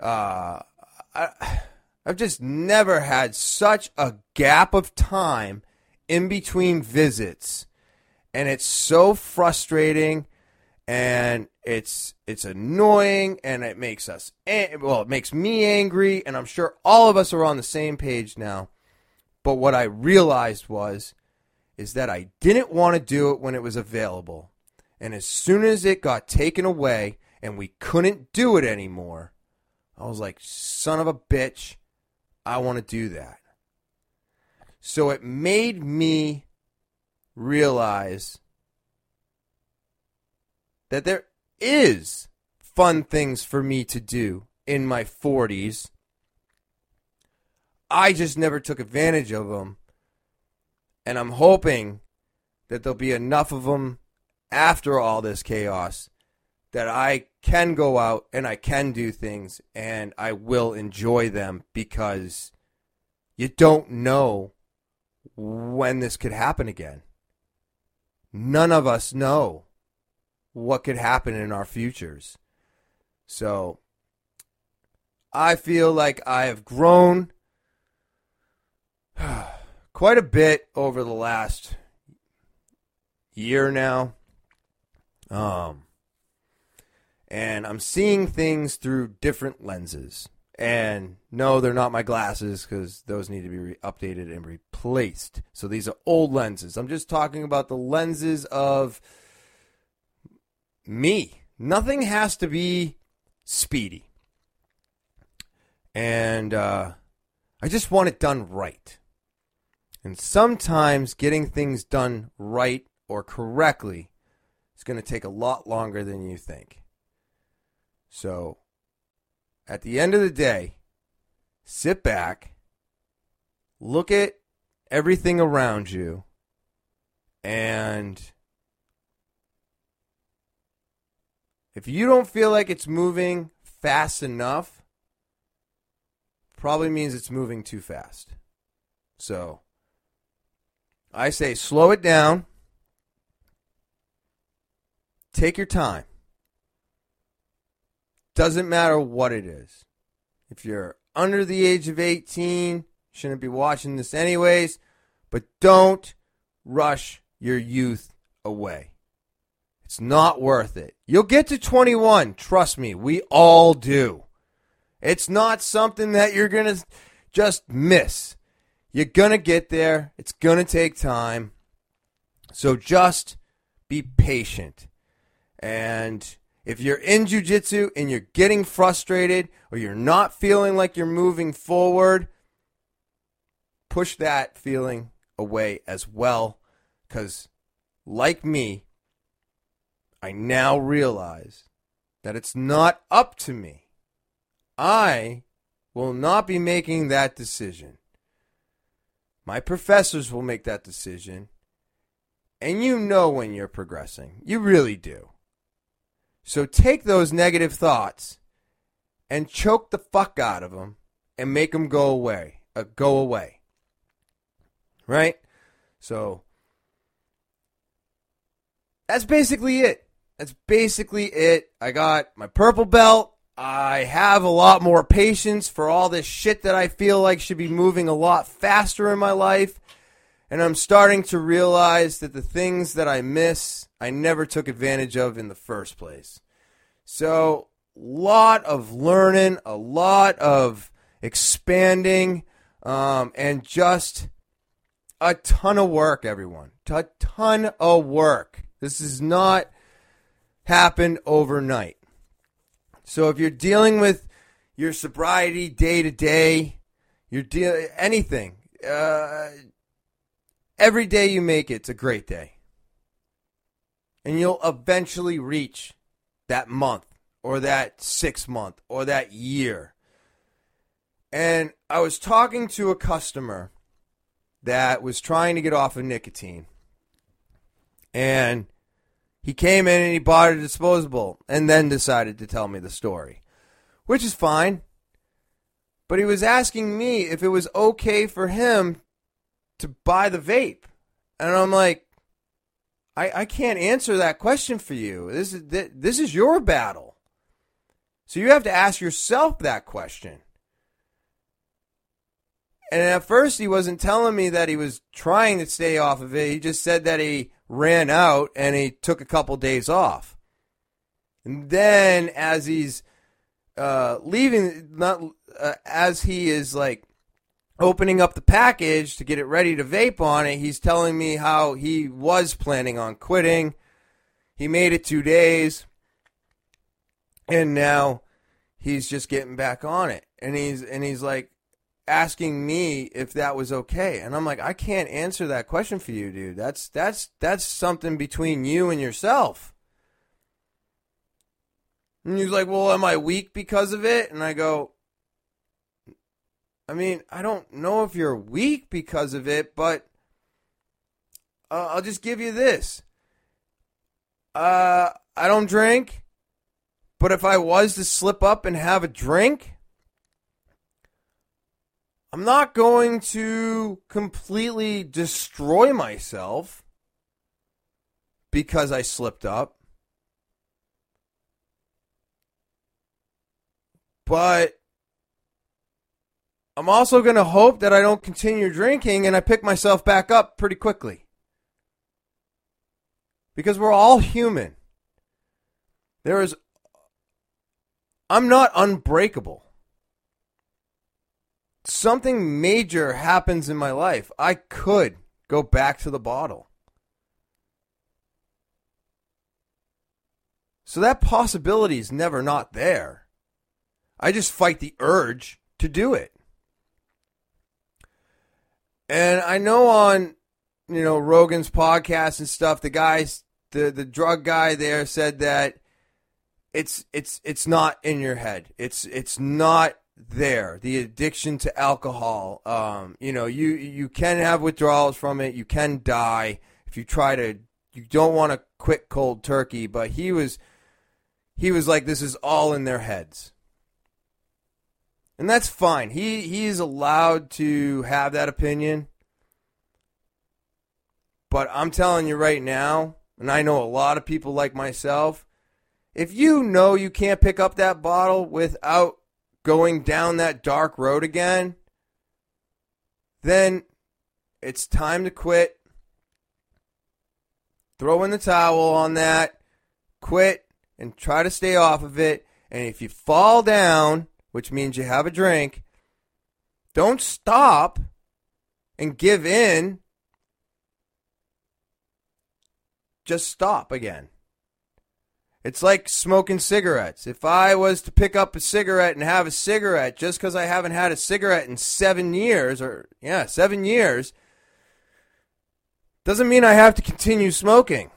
Uh, I, I've just never had such a gap of time in between visits. And it's so frustrating and it's it's annoying and it makes us well it makes me angry and i'm sure all of us are on the same page now but what i realized was is that i didn't want to do it when it was available and as soon as it got taken away and we couldn't do it anymore i was like son of a bitch i want to do that so it made me realize that there is fun things for me to do in my 40s. I just never took advantage of them. And I'm hoping that there'll be enough of them after all this chaos that I can go out and I can do things and I will enjoy them because you don't know when this could happen again. None of us know what could happen in our futures. So I feel like I have grown <sighs> quite a bit over the last year now. Um, and I'm seeing things through different lenses. And no, they're not my glasses because those need to be re- updated and replaced. So these are old lenses. I'm just talking about the lenses of me. Nothing has to be speedy. And uh, I just want it done right. And sometimes getting things done right or correctly is going to take a lot longer than you think. So, at the end of the day, sit back, look at everything around you, and If you don't feel like it's moving fast enough, probably means it's moving too fast. So I say slow it down. Take your time. Doesn't matter what it is. If you're under the age of 18, shouldn't be watching this anyways, but don't rush your youth away. It's not worth it. You'll get to 21. Trust me, we all do. It's not something that you're going to just miss. You're going to get there. It's going to take time. So just be patient. And if you're in jujitsu and you're getting frustrated or you're not feeling like you're moving forward, push that feeling away as well. Because, like me, I now realize that it's not up to me. I will not be making that decision. My professors will make that decision. And you know when you're progressing. You really do. So take those negative thoughts and choke the fuck out of them and make them go away. Uh, go away. Right? So that's basically it that's basically it. I got my purple belt. I have a lot more patience for all this shit that I feel like should be moving a lot faster in my life. And I'm starting to realize that the things that I miss, I never took advantage of in the first place. So, a lot of learning, a lot of expanding, um, and just a ton of work, everyone. A ton of work. This has not happened overnight. So if you're dealing with your sobriety day to day, you're dealing anything, uh, every day you make it's a great day, and you'll eventually reach that month or that six month or that year. And I was talking to a customer that was trying to get off of nicotine. And he came in and he bought a disposable and then decided to tell me the story, which is fine. But he was asking me if it was okay for him to buy the vape. And I'm like, I, I can't answer that question for you. This is this is your battle. So you have to ask yourself that question. And at first, he wasn't telling me that he was trying to stay off of it. He just said that he ran out and he took a couple days off. And then, as he's uh, leaving, not uh, as he is like opening up the package to get it ready to vape on it, he's telling me how he was planning on quitting. He made it two days, and now he's just getting back on it. And he's and he's like, asking me if that was okay and i'm like i can't answer that question for you dude that's that's that's something between you and yourself and he's like well am i weak because of it and i go i mean i don't know if you're weak because of it but uh, i'll just give you this uh i don't drink but if i was to slip up and have a drink I'm not going to completely destroy myself because I slipped up. But I'm also going to hope that I don't continue drinking and I pick myself back up pretty quickly. Because we're all human. There is. I'm not unbreakable something major happens in my life, I could go back to the bottle. So that possibility is never not there. I just fight the urge to do it. And I know on you know Rogan's podcast and stuff, the guys the the drug guy there said that it's it's it's not in your head. It's it's not there. The addiction to alcohol. Um, you know, you you can have withdrawals from it. You can die if you try to. You don't want to quit cold turkey. But he was, he was like, this is all in their heads, and that's fine. He he is allowed to have that opinion. But I'm telling you right now, and I know a lot of people like myself. If you know you can't pick up that bottle without going down that dark road again, then it's time to quit. Throw in the towel on that, quit, and try to stay off of it. And if you fall down, which means you have a drink, don't stop and give in. Just stop again. It's like smoking cigarettes. If I was to pick up a cigarette and have a cigarette just because I haven't had a cigarette in seven years, or yeah, seven years, doesn't mean I have to continue smoking.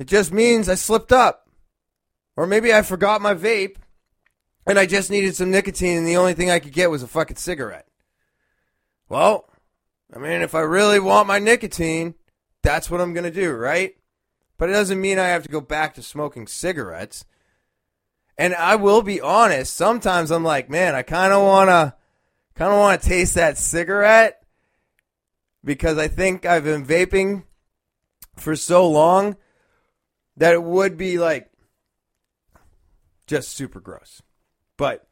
It just means I slipped up. Or maybe I forgot my vape and I just needed some nicotine and the only thing I could get was a fucking cigarette. Well, I mean, if I really want my nicotine, that's what I'm going to do, right? But it doesn't mean I have to go back to smoking cigarettes. And I will be honest, sometimes I'm like, man, I kind of want to kind of want to taste that cigarette because I think I've been vaping for so long that it would be like just super gross. But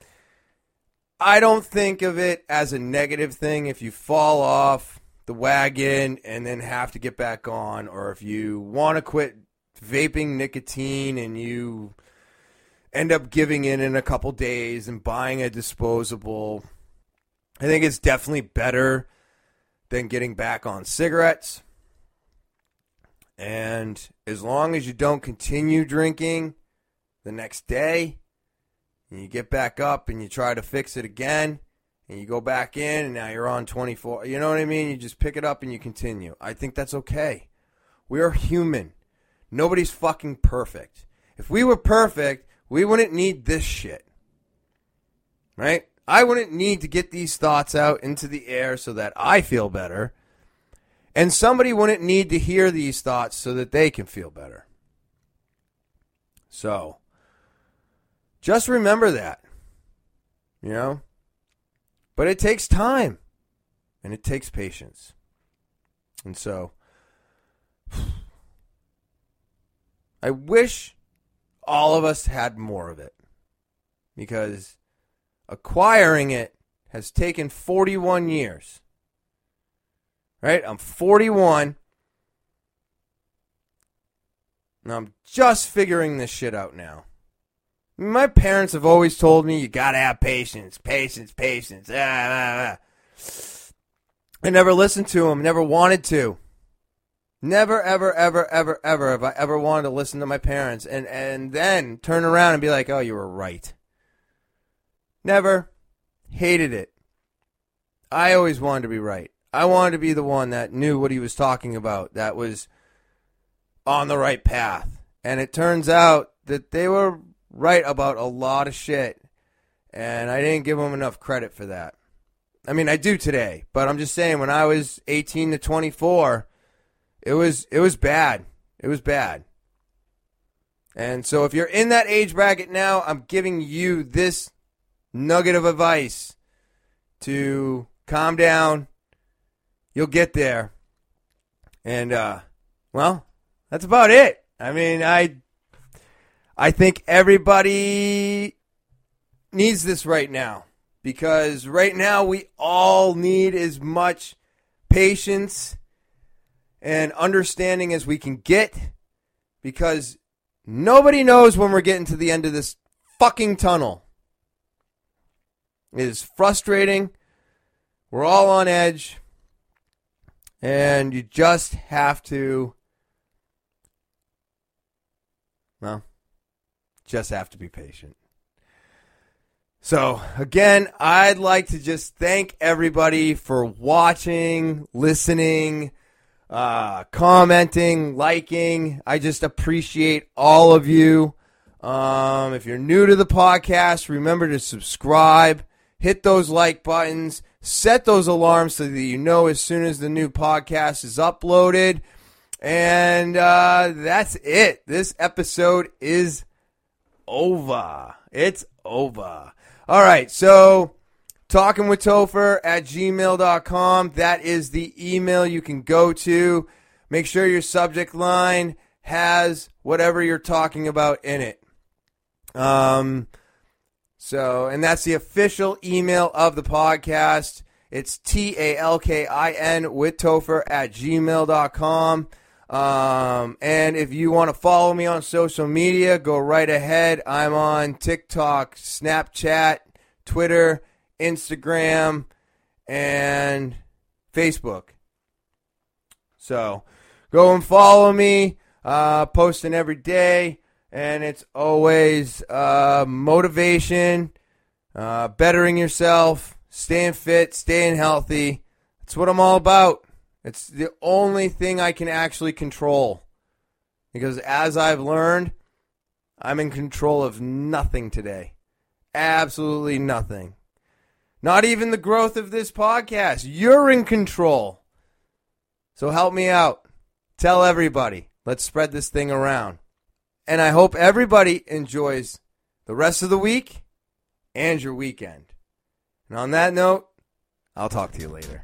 I don't think of it as a negative thing if you fall off the wagon and then have to get back on, or if you want to quit vaping nicotine and you end up giving in in a couple days and buying a disposable. I think it's definitely better than getting back on cigarettes. And as long as you don't continue drinking the next day, and you get back up and you try to fix it again, and you go back in, and now you're on 24. You know what I mean? You just pick it up and you continue. I think that's okay. We are human. Nobody's fucking perfect. If we were perfect, we wouldn't need this shit. Right? I wouldn't need to get these thoughts out into the air so that I feel better. And somebody wouldn't need to hear these thoughts so that they can feel better. So, just remember that. You know? But it takes time and it takes patience. And so, <sighs> I wish all of us had more of it because acquiring it has taken 41 years. Right? I'm 41. And I'm just figuring this shit out now. My parents have always told me you gotta have patience, patience, patience. Ah, ah, ah. I never listened to them, never wanted to. Never, ever, ever, ever, ever have I ever wanted to listen to my parents and, and then turn around and be like, oh, you were right. Never. Hated it. I always wanted to be right. I wanted to be the one that knew what he was talking about, that was on the right path. And it turns out that they were right about a lot of shit. And I didn't give them enough credit for that. I mean, I do today, but I'm just saying when I was 18 to 24, it was it was bad. It was bad. And so if you're in that age bracket now, I'm giving you this nugget of advice to calm down. You'll get there. And uh well, that's about it. I mean, I I think everybody needs this right now because right now we all need as much patience and understanding as we can get because nobody knows when we're getting to the end of this fucking tunnel. It is frustrating. We're all on edge. And you just have to, well, just have to be patient. So, again, I'd like to just thank everybody for watching, listening, uh, commenting, liking. I just appreciate all of you. Um, if you're new to the podcast, remember to subscribe, hit those like buttons, set those alarms so that you know as soon as the new podcast is uploaded. And uh, that's it. This episode is over. It's over. All right, so talking with Topher at gmail.com. That is the email you can go to. Make sure your subject line has whatever you're talking about in it. Um, so, and that's the official email of the podcast. It's T A L K I N with Topher at gmail.com. Um, and if you want to follow me on social media, go right ahead. I'm on TikTok, Snapchat, Twitter, Instagram, and Facebook. So go and follow me. Uh, posting every day, and it's always uh, motivation, uh, bettering yourself, staying fit, staying healthy. That's what I'm all about. It's the only thing I can actually control. Because as I've learned, I'm in control of nothing today. Absolutely nothing. Not even the growth of this podcast. You're in control. So help me out. Tell everybody. Let's spread this thing around. And I hope everybody enjoys the rest of the week and your weekend. And on that note, I'll talk to you later.